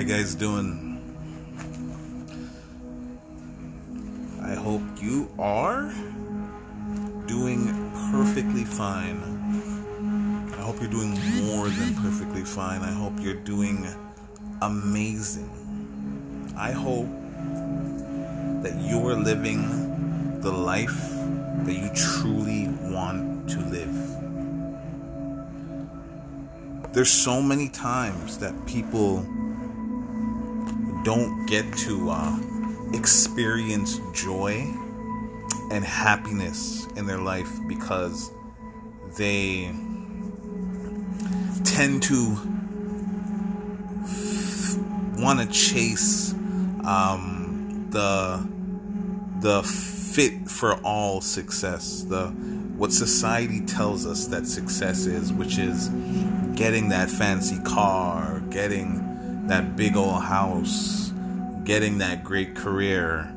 you guys doing? I hope you are doing perfectly fine. I hope you're doing more than perfectly fine. I hope you're doing amazing. I hope that you're living the life that you truly want to live. There's so many times that people don't get to uh, experience joy and happiness in their life because they tend to f- want to chase um, the the fit for all success the what society tells us that success is which is getting that fancy car getting that big old house, getting that great career,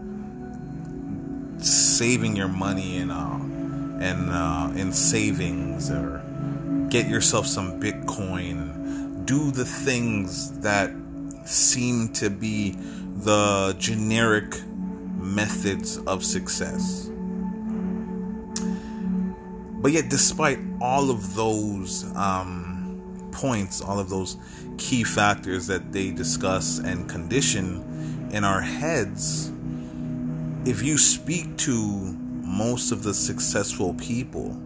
saving your money in uh, in uh, in savings, or get yourself some Bitcoin. Do the things that seem to be the generic methods of success. But yet, despite all of those um, points, all of those key factors that they discuss and condition in our heads, if you speak to most of the successful people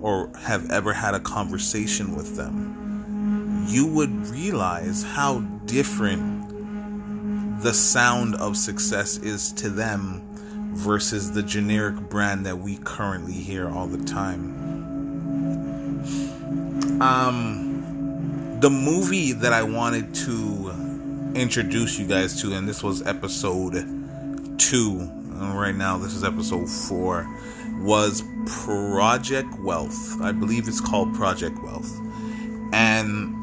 or have ever had a conversation with them, you would realize how different the sound of success is to them versus the generic brand that we currently hear all the time. Um, the movie that I wanted to introduce you guys to, and this was episode two. Right now, this is episode four. Was Project Wealth. I believe it's called Project Wealth, and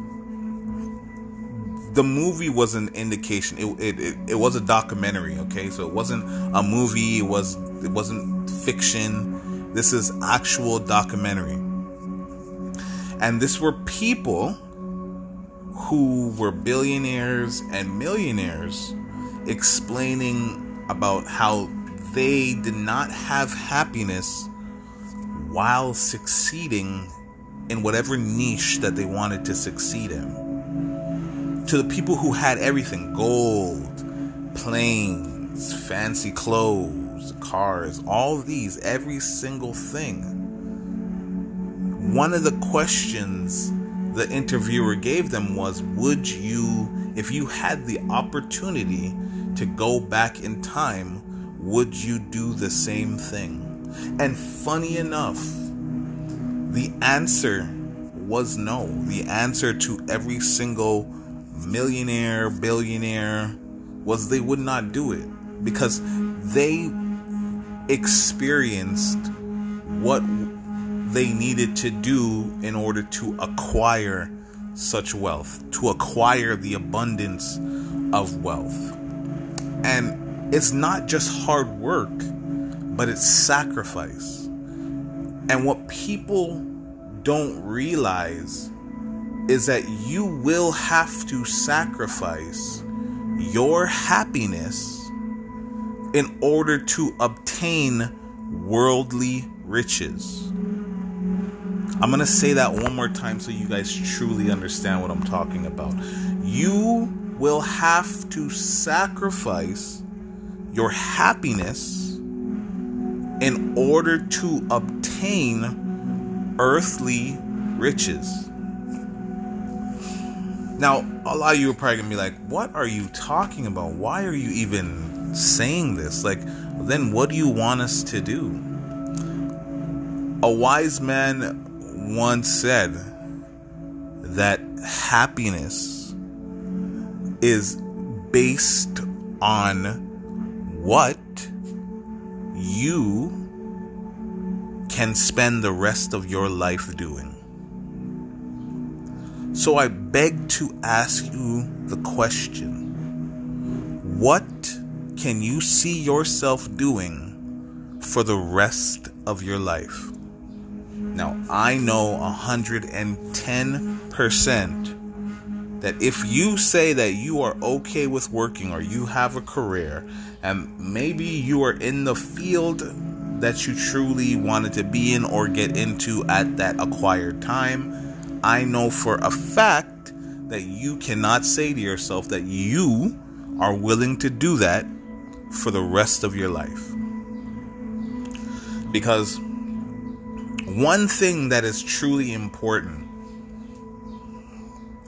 the movie was an indication. It, it, it, it was a documentary. Okay, so it wasn't a movie. It was it wasn't fiction. This is actual documentary, and this were people who were billionaires and millionaires explaining about how they did not have happiness while succeeding in whatever niche that they wanted to succeed in. To the people who had everything gold, planes, fancy clothes, cars, all these, every single thing. One of the questions the interviewer gave them was Would you, if you had the opportunity to go back in time, would you do the same thing? And funny enough, the answer was no. The answer to every single millionaire, billionaire was they would not do it because they experienced what they needed to do in order to acquire such wealth, to acquire the abundance of wealth. And it's not just hard work, but it's sacrifice. And what people don't realize is that you will have to sacrifice your happiness in order to obtain worldly riches. I'm going to say that one more time so you guys truly understand what I'm talking about. You will have to sacrifice your happiness in order to obtain earthly riches. Now, a lot of you are probably gonna be like, What are you talking about? Why are you even saying this? Like, then what do you want us to do? A wise man once said that happiness is based on what you can spend the rest of your life doing. So I beg to ask you the question what can you see yourself doing for the rest of your life? Now, I know 110% that if you say that you are okay with working or you have a career and maybe you are in the field that you truly wanted to be in or get into at that acquired time, I know for a fact that you cannot say to yourself that you are willing to do that for the rest of your life. Because one thing that is truly important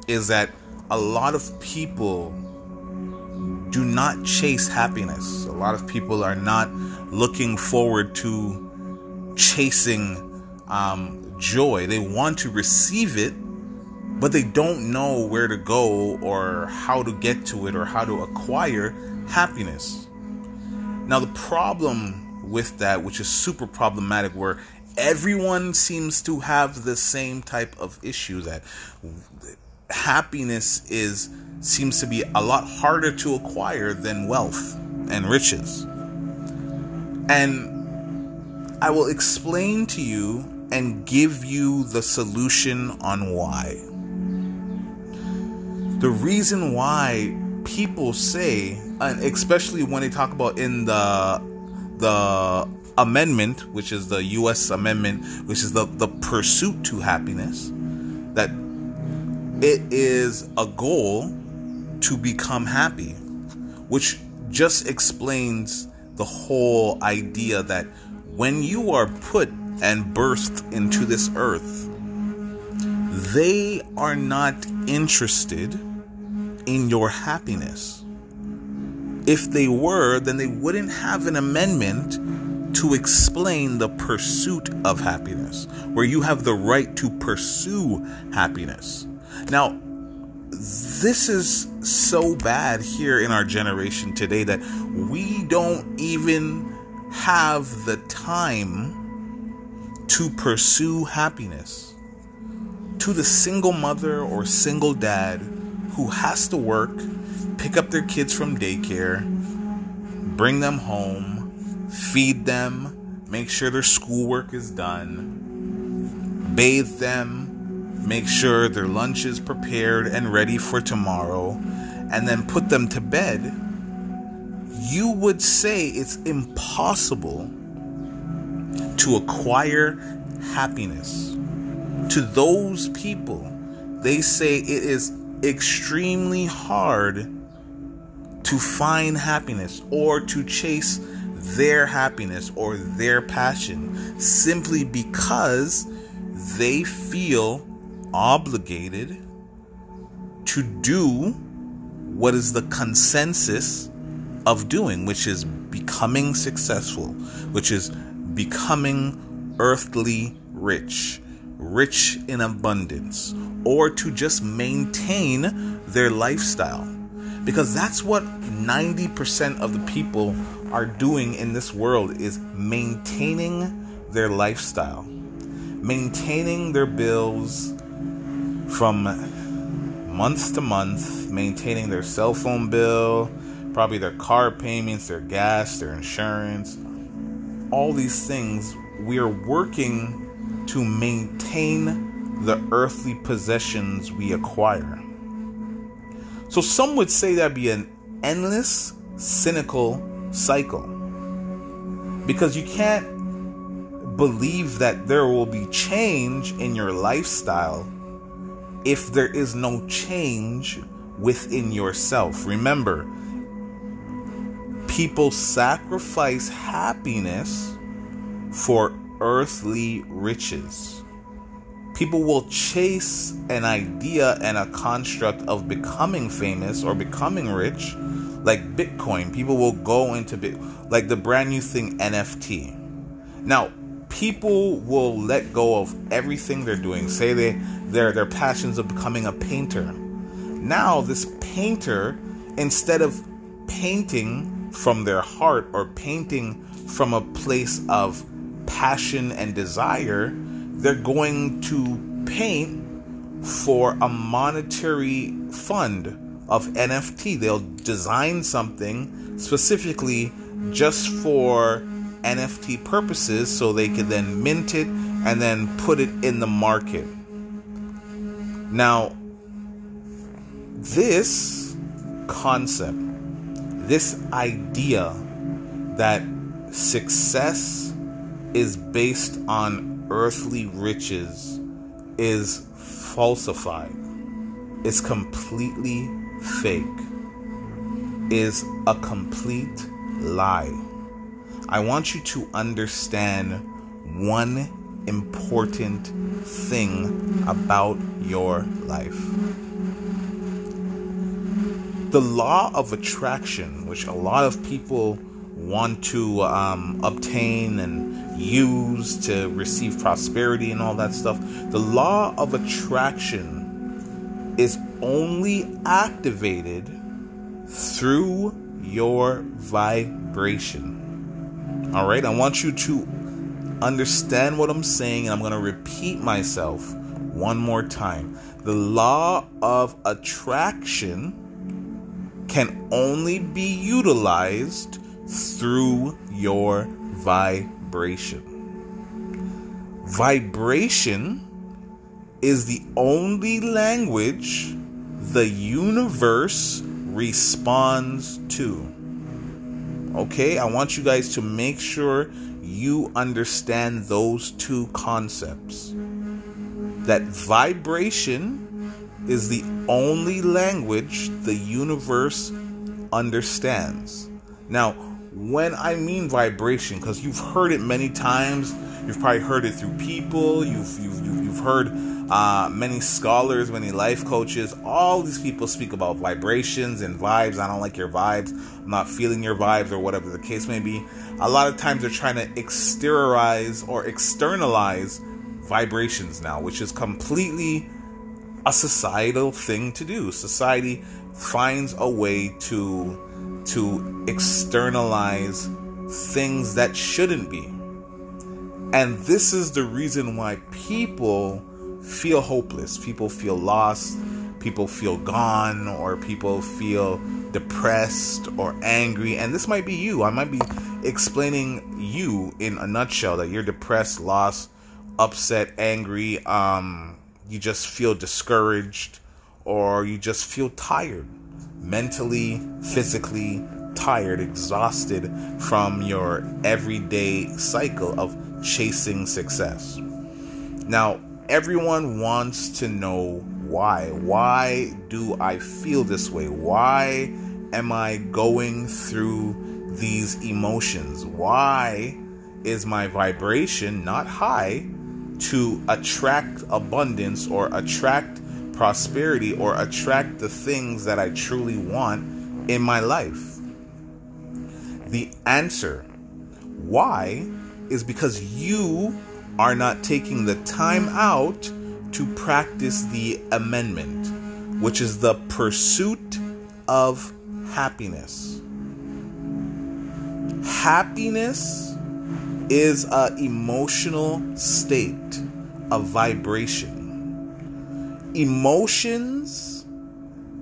is that a lot of people do not chase happiness. A lot of people are not looking forward to chasing um, joy. They want to receive it, but they don't know where to go or how to get to it or how to acquire happiness. Now, the problem with that, which is super problematic, where everyone seems to have the same type of issue that happiness is seems to be a lot harder to acquire than wealth and riches. And I will explain to you and give you the solution on why. The reason why people say, and especially when they talk about in the the amendment, which is the U.S. amendment, which is the the pursuit to happiness, that it is a goal to become happy, which just explains the whole idea that when you are put and birthed into this earth, they are not interested in your happiness. If they were, then they wouldn't have an amendment to explain the pursuit of happiness, where you have the right to pursue happiness. Now, this is so bad here in our generation today that we don't even have the time to pursue happiness. To the single mother or single dad who has to work, pick up their kids from daycare, bring them home, feed them, make sure their schoolwork is done, bathe them, make sure their lunch is prepared and ready for tomorrow, and then put them to bed, you would say it's impossible to acquire happiness. To those people, they say it is extremely hard to find happiness or to chase their happiness or their passion simply because they feel obligated to do what is the consensus of doing, which is becoming successful, which is becoming earthly rich, rich in abundance, or to just maintain their lifestyle. Because that's what 90% of the people are doing in this world is maintaining their lifestyle, maintaining their bills, from month to month, maintaining their cell phone bill, probably their car payments, their gas, their insurance, all these things. We are working to maintain the earthly possessions we acquire. So some would say that'd be an endless, cynical cycle. Because you can't believe that there will be change in your lifestyle if there is no change within yourself. Remember, people sacrifice happiness for earthly riches. People will chase an idea and a construct of becoming famous or becoming rich, like Bitcoin. People will go into bit like the brand new thing NFT. Now, people will let go of everything they're doing. Say they their their passions of becoming a painter. Now this painter, instead of painting from their heart or painting from a place of passion and desire, they're going to paint for a monetary fund of NFT. They'll design something specifically just for NFT purposes so they can then mint it and then put it in the market. Now, this concept, this idea that success is based on earthly riches is falsified, It's completely fake, is a complete lie. I want you to understand one important thing about your life. The law of attraction, which a lot of people want to um, obtain and use to receive prosperity and all that stuff, the law of attraction is only activated through your vibration. All right, I want you to understand what I'm saying, and I'm going to repeat myself one more time. The law of attraction can only be utilized through your vibration. Vibration is the only language the universe responds to. Okay, I want you guys to make sure you understand those two concepts. That vibration is the only language the universe understands. Now, when I mean vibration, because you've heard it many times, you've probably heard it through people, you've you've you've heard uh, many scholars, many life coaches, all these people speak about vibrations and vibes. I don't like your vibes. I'm not feeling your vibes, or whatever the case may be. A lot of times they're trying to exteriorize or externalize vibrations now, which is completely a societal thing to do. Society finds a way to to externalize things that shouldn't be. And this is the reason why people feel hopeless, people feel lost, people feel gone, or people feel depressed or angry. And this might be you. I might be explaining you in a nutshell that you're depressed, lost, upset, angry, um, you just feel discouraged, or you just feel tired mentally, physically tired, exhausted from your everyday cycle of chasing success. Now, everyone wants to know why. Why do I feel this way? Why am I going through these emotions? Why is my vibration not high to attract abundance or attract prosperity or attract the things that I truly want in my life? The answer why is because you are not taking the time out to practice the amendment, which is the pursuit of happiness. Happiness is an emotional state of vibration emotions,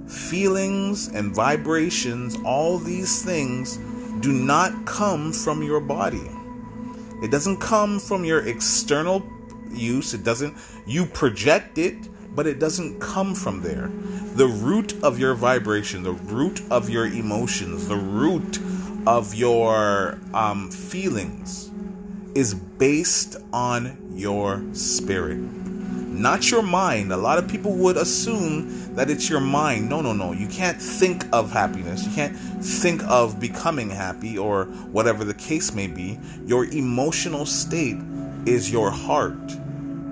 feelings, and vibrations, all these things do not come from your body. It doesn't come from your external use. It doesn't, you project it, but it doesn't come from there. The root of your vibration, the root of your emotions, the root of your um, feelings is based on your spirit not your mind. A lot of people would assume that it's your mind. No, no, no. You can't think of happiness. You can't think of becoming happy or whatever the case may be. Your emotional state is your heart,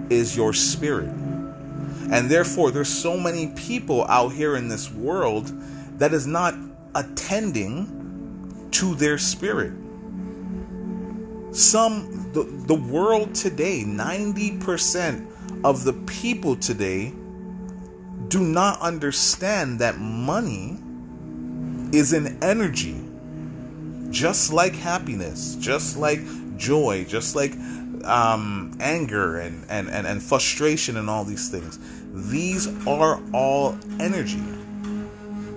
is your spirit. And therefore, there's so many people out here in this world that is not attending to their spirit. Some, the, the world today, 90% of the people today do not understand that money is an energy just like happiness just like joy just like um, anger and, and, and, and frustration and all these things. These are all energy.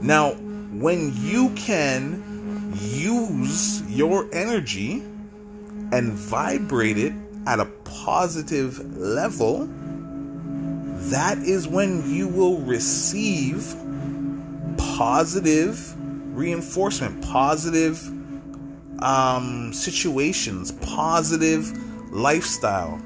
Now when you can use your energy and vibrate it at a positive level that is when you will receive positive reinforcement, positive um, situations, positive lifestyle.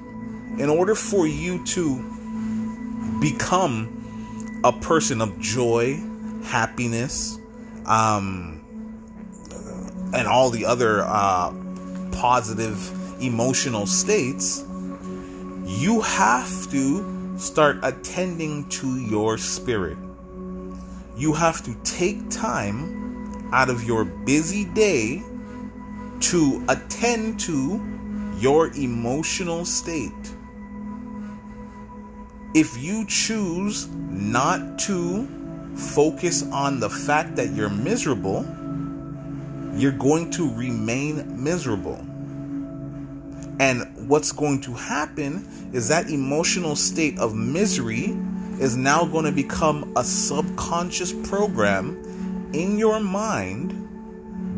In order for you to become a person of joy, happiness, um, and all the other uh, positive emotional states, you have to start attending to your spirit. You have to take time out of your busy day to attend to your emotional state. If you choose not to focus on the fact that you're miserable, you're going to remain miserable. And what's going to happen is that emotional state of misery is now going to become a subconscious program in your mind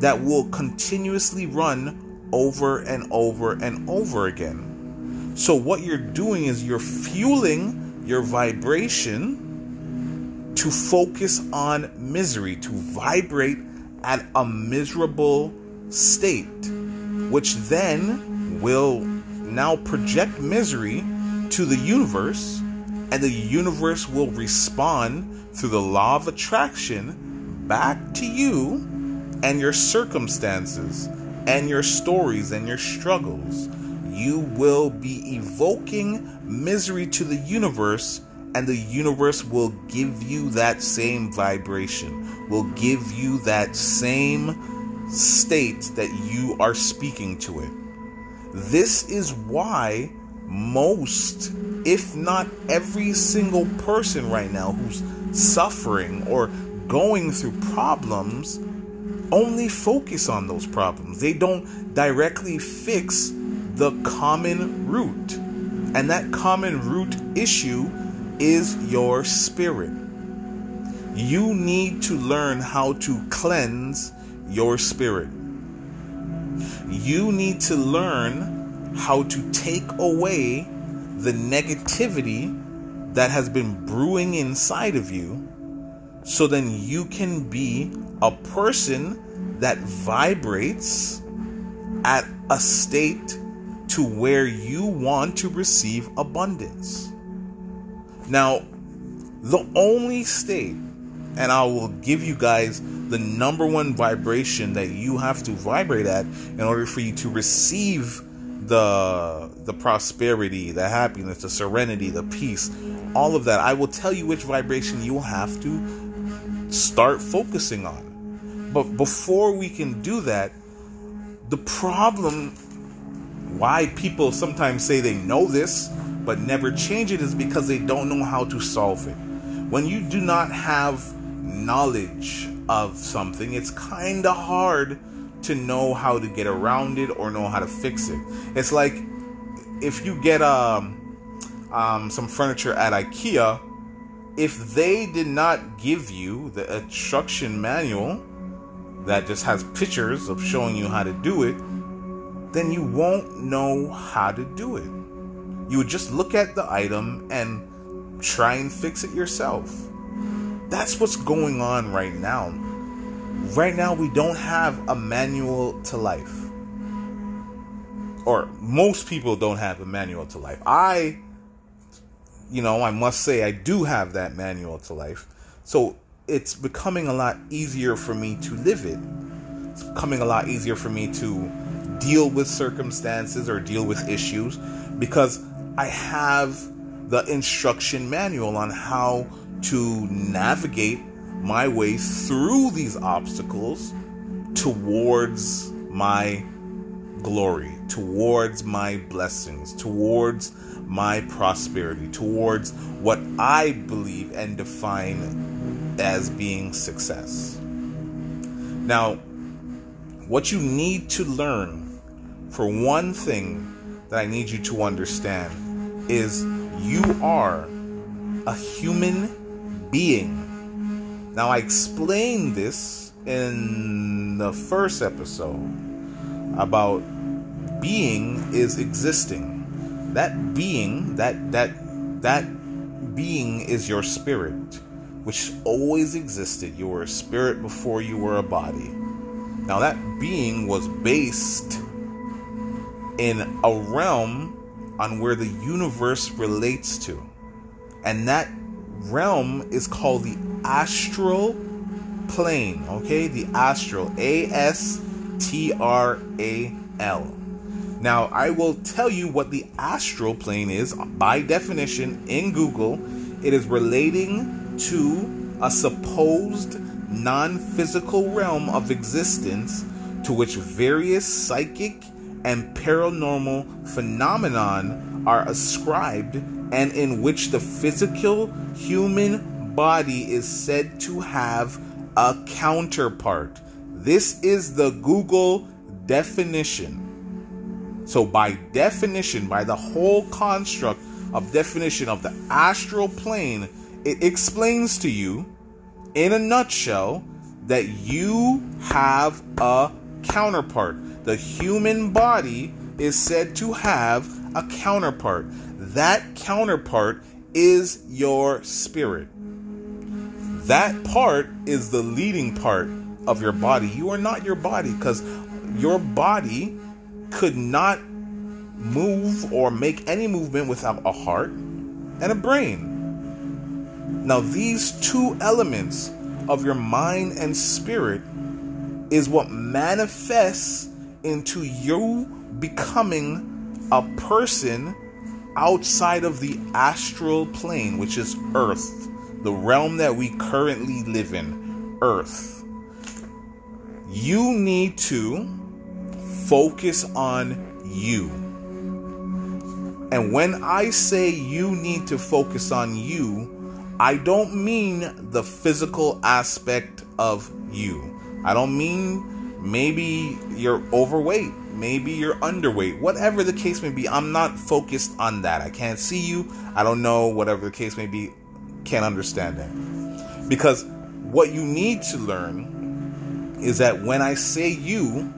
that will continuously run over and over and over again. So, what you're doing is you're fueling your vibration to focus on misery, to vibrate at a miserable state, which then will now project misery to the universe, and the universe will respond through the law of attraction back to you and your circumstances and your stories and your struggles. You will be evoking misery to the universe, and the universe will give you that same vibration, will give you that same state that you are speaking to it. This is why most, if not every single person right now who's suffering or going through problems only focus on those problems. They don't directly fix the common root. And that common root issue is your spirit. You need to learn how to cleanse your spirit. You need to learn how to take away the negativity that has been brewing inside of you so then you can be a person that vibrates at a state to where you want to receive abundance. Now, the only state, and I will give you guys the number one vibration that you have to vibrate at in order for you to receive the the prosperity, the happiness, the serenity, the peace, all of that. I will tell you which vibration you will have to start focusing on. But before we can do that, the problem why people sometimes say they know this but never change it is because they don't know how to solve it. When you do not have knowledge of something, it's kind of hard to know how to get around it or know how to fix it. It's like if you get um, um, some furniture at IKEA if they did not give you the instruction manual that just has pictures of showing you how to do it, then you won't know how to do it. You would just look at the item and try and fix it yourself. That's what's going on right now. Right now, we don't have a manual to life. Or most people don't have a manual to life. I you know, I must say I do have that manual to life. So it's becoming a lot easier for me to live it. It's becoming a lot easier for me to deal with circumstances or deal with issues because I have the instruction manual on how to navigate my way through these obstacles towards my glory, towards my blessings, towards my prosperity, towards what I believe and define as being success. Now, what you need to learn, for one thing that I need you to understand, is you are a human being. Now, I explained this in the first episode about being is existing that being that that that being is your spirit which always existed. You were a spirit before you were a body. Now, that being was based in a realm on where the universe relates to. And that realm is called the astral plane, okay? The astral, A S T R A L. Now, I will tell you what the astral plane is by definition in Google. It is relating to a supposed non physical realm of existence to which various psychic and paranormal phenomenon are ascribed and in which the physical human body is said to have a counterpart. This is the Google definition. So, by definition, by the whole construct of definition of the astral plane, it explains to you in a nutshell that you have a counterpart. The human body is said to have a counterpart. That counterpart is your spirit. That part is the leading part of your body. You are not your body because your body could not move or make any movement without a heart and a brain. Now, these two elements of your mind and spirit is what manifests into you becoming a person outside of the astral plane, which is Earth, the realm that we currently live in, Earth. You need to focus on you. And when I say you need to focus on you, I don't mean the physical aspect of you. I don't mean maybe you're overweight, maybe you're underweight, whatever the case may be. I'm not focused on that. I can't see you. I don't know, whatever the case may be. Can't understand that. Because what you need to learn is that when I say you,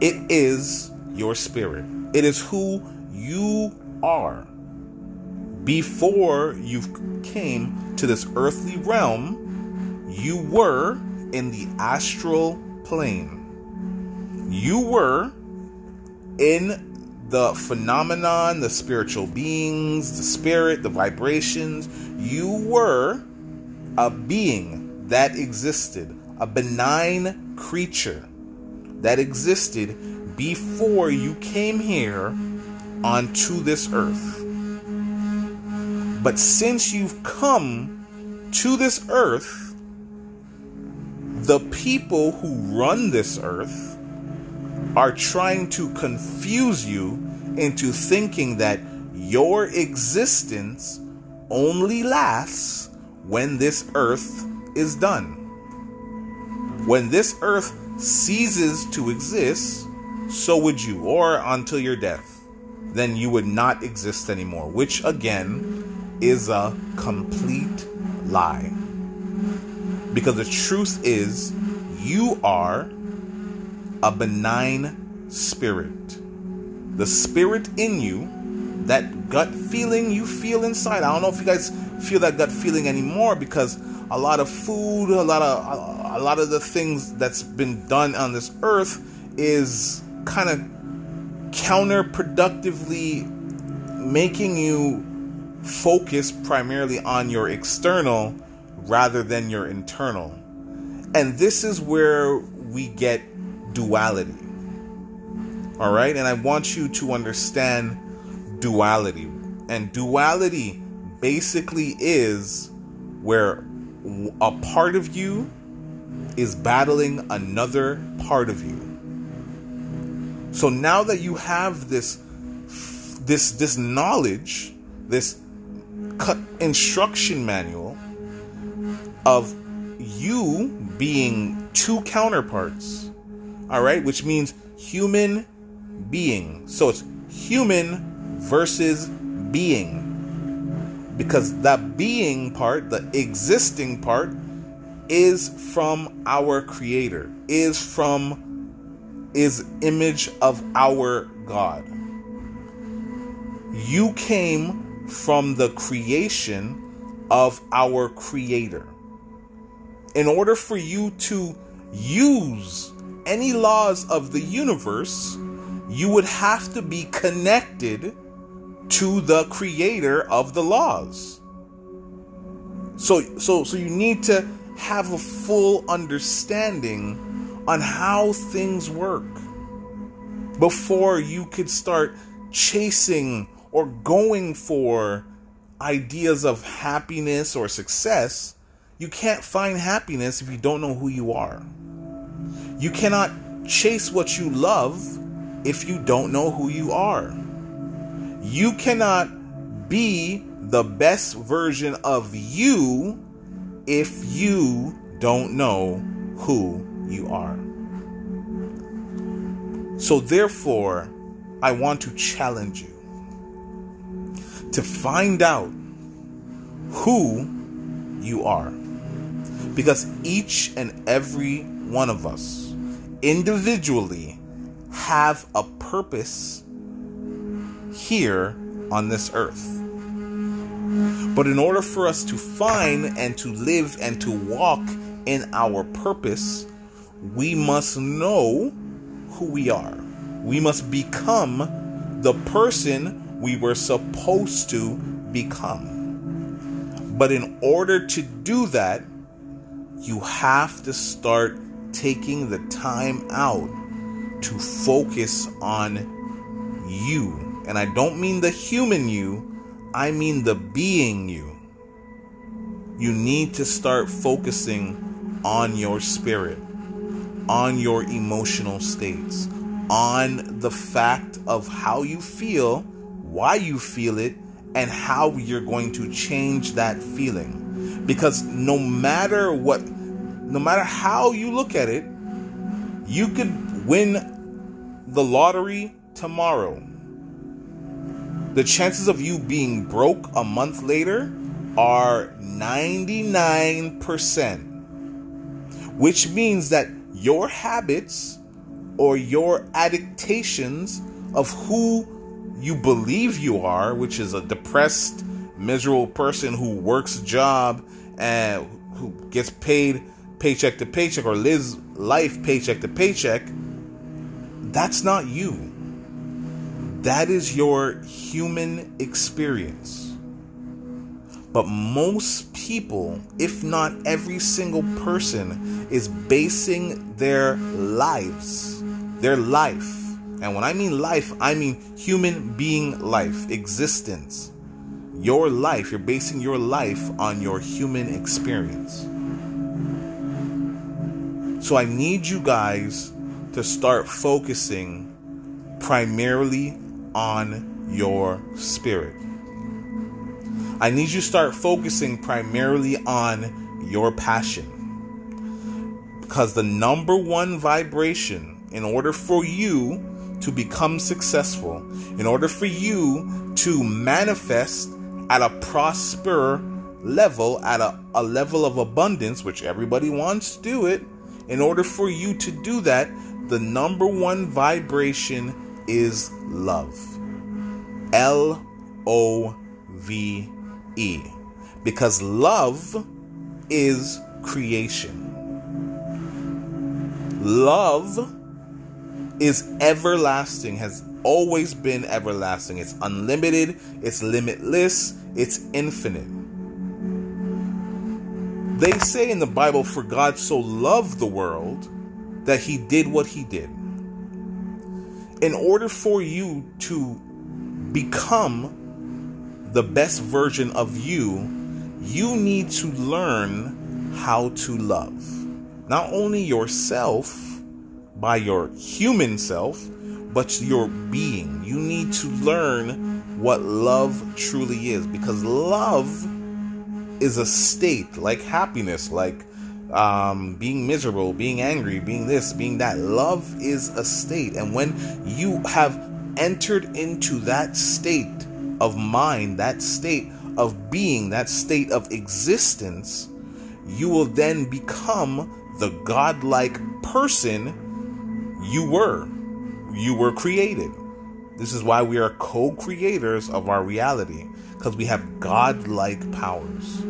it is your spirit. It is who you are. Before you came to this earthly realm, you were in the astral plane. You were in the phenomenon, the spiritual beings, the spirit, the vibrations. You were a being that existed, a benign creature that existed before you came here onto this earth. But since you've come to this earth, the people who run this earth are trying to confuse you into thinking that your existence only lasts when this earth is done. When this earth ceases to exist, so would you, or until your death. Then you would not exist anymore, which again is a complete lie. Because the truth is, you are a benign spirit. The spirit in you, that gut feeling you feel inside. I don't know if you guys feel that gut feeling anymore because a lot of food, a lot of a lot of the things that's been done on this earth is kind of counterproductively making you focus primarily on your external rather than your internal. And this is where we get duality. All right? And I want you to understand duality. And duality basically is where a part of you is battling another part of you. So now that you have this this this knowledge, this instruction manual of you being two counterparts, all right, which means human being. So it's human versus being. Because that being part, the existing part, is from our creator is from is image of our god you came from the creation of our creator in order for you to use any laws of the universe, you would have to be connected to the creator of the laws. So so so you need to have a full understanding on how things work before you could start chasing or going for ideas of happiness or success. You can't find happiness if you don't know who you are. You cannot chase what you love if you don't know who you are. You cannot be the best version of you if you don't know who you are. So, therefore, I want to challenge you to find out who you are. Because each and every one of us individually have a purpose here on this earth. But in order for us to find and to live and to walk in our purpose, we must know who we are. We must become the person we were supposed to become. But in order to do that, you have to start taking the time out to focus on you. And I don't mean the human you, I mean the being you. You need to start focusing on your spirit, on your emotional states, on the fact of how you feel, why you feel it, and how you're going to change that feeling. Because no matter what, no matter how you look at it, you could win the lottery tomorrow. The chances of you being broke a month later are 99%, which means that your habits or your addictions of who you believe you are, which is a depressed, miserable person who works a job and who gets paid paycheck to paycheck or lives life paycheck to paycheck, that's not you. That is your human experience. But most people, if not every single person, is basing their lives, their life. And when I mean life, I mean human being life, existence. Your life, you're basing your life on your human experience. So I need you guys to start focusing primarily on your spirit. I need you to start focusing primarily on your passion. Because the number one vibration, in order for you to become successful, in order for you to manifest at a prosper level, at a, a level of abundance, which everybody wants to do it, in order for you to do that, the number one vibration is love. L O V E. Because love is creation. Love is everlasting, has always been everlasting. It's unlimited, it's limitless, it's infinite. They say in the Bible, for God so loved the world that he did what he did in order for you to become the best version of you, you need to learn how to love. Not only yourself by your human self, but your being. You need to learn what love truly is because love is a state like happiness, like um, being miserable, being angry, being this, being that. Love is a state. And when you have entered into that state of mind, that state of being, that state of existence, you will then become the godlike person you were. You were created. This is why we are co creators of our reality because we have godlike powers.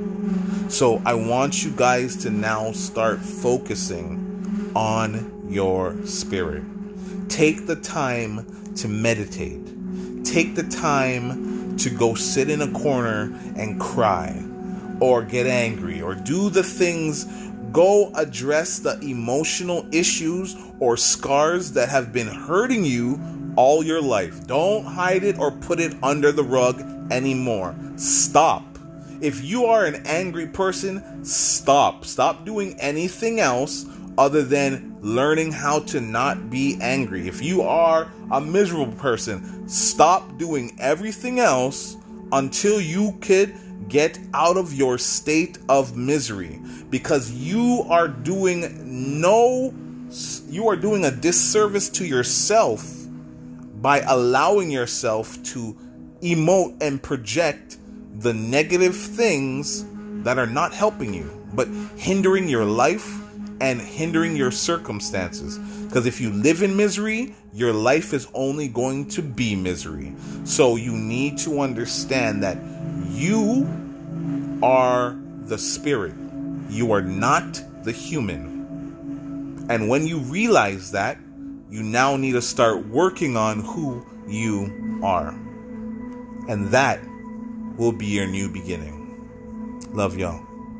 So I want you guys to now start focusing on your spirit. Take the time to meditate. Take the time to go sit in a corner and cry or get angry or do the things go address the emotional issues or scars that have been hurting you all your life. Don't hide it or put it under the rug anymore. Stop. If you are an angry person, stop. Stop doing anything else other than learning how to not be angry. If you are a miserable person, stop doing everything else until you could get out of your state of misery because you are doing no you are doing a disservice to yourself by allowing yourself to emote and project the negative things that are not helping you, but hindering your life and hindering your circumstances. Because if you live in misery, your life is only going to be misery. So you need to understand that you are the spirit, you are not the human. And when you realize that, you now need to start working on who you are. And that will be your new beginning. Love y'all.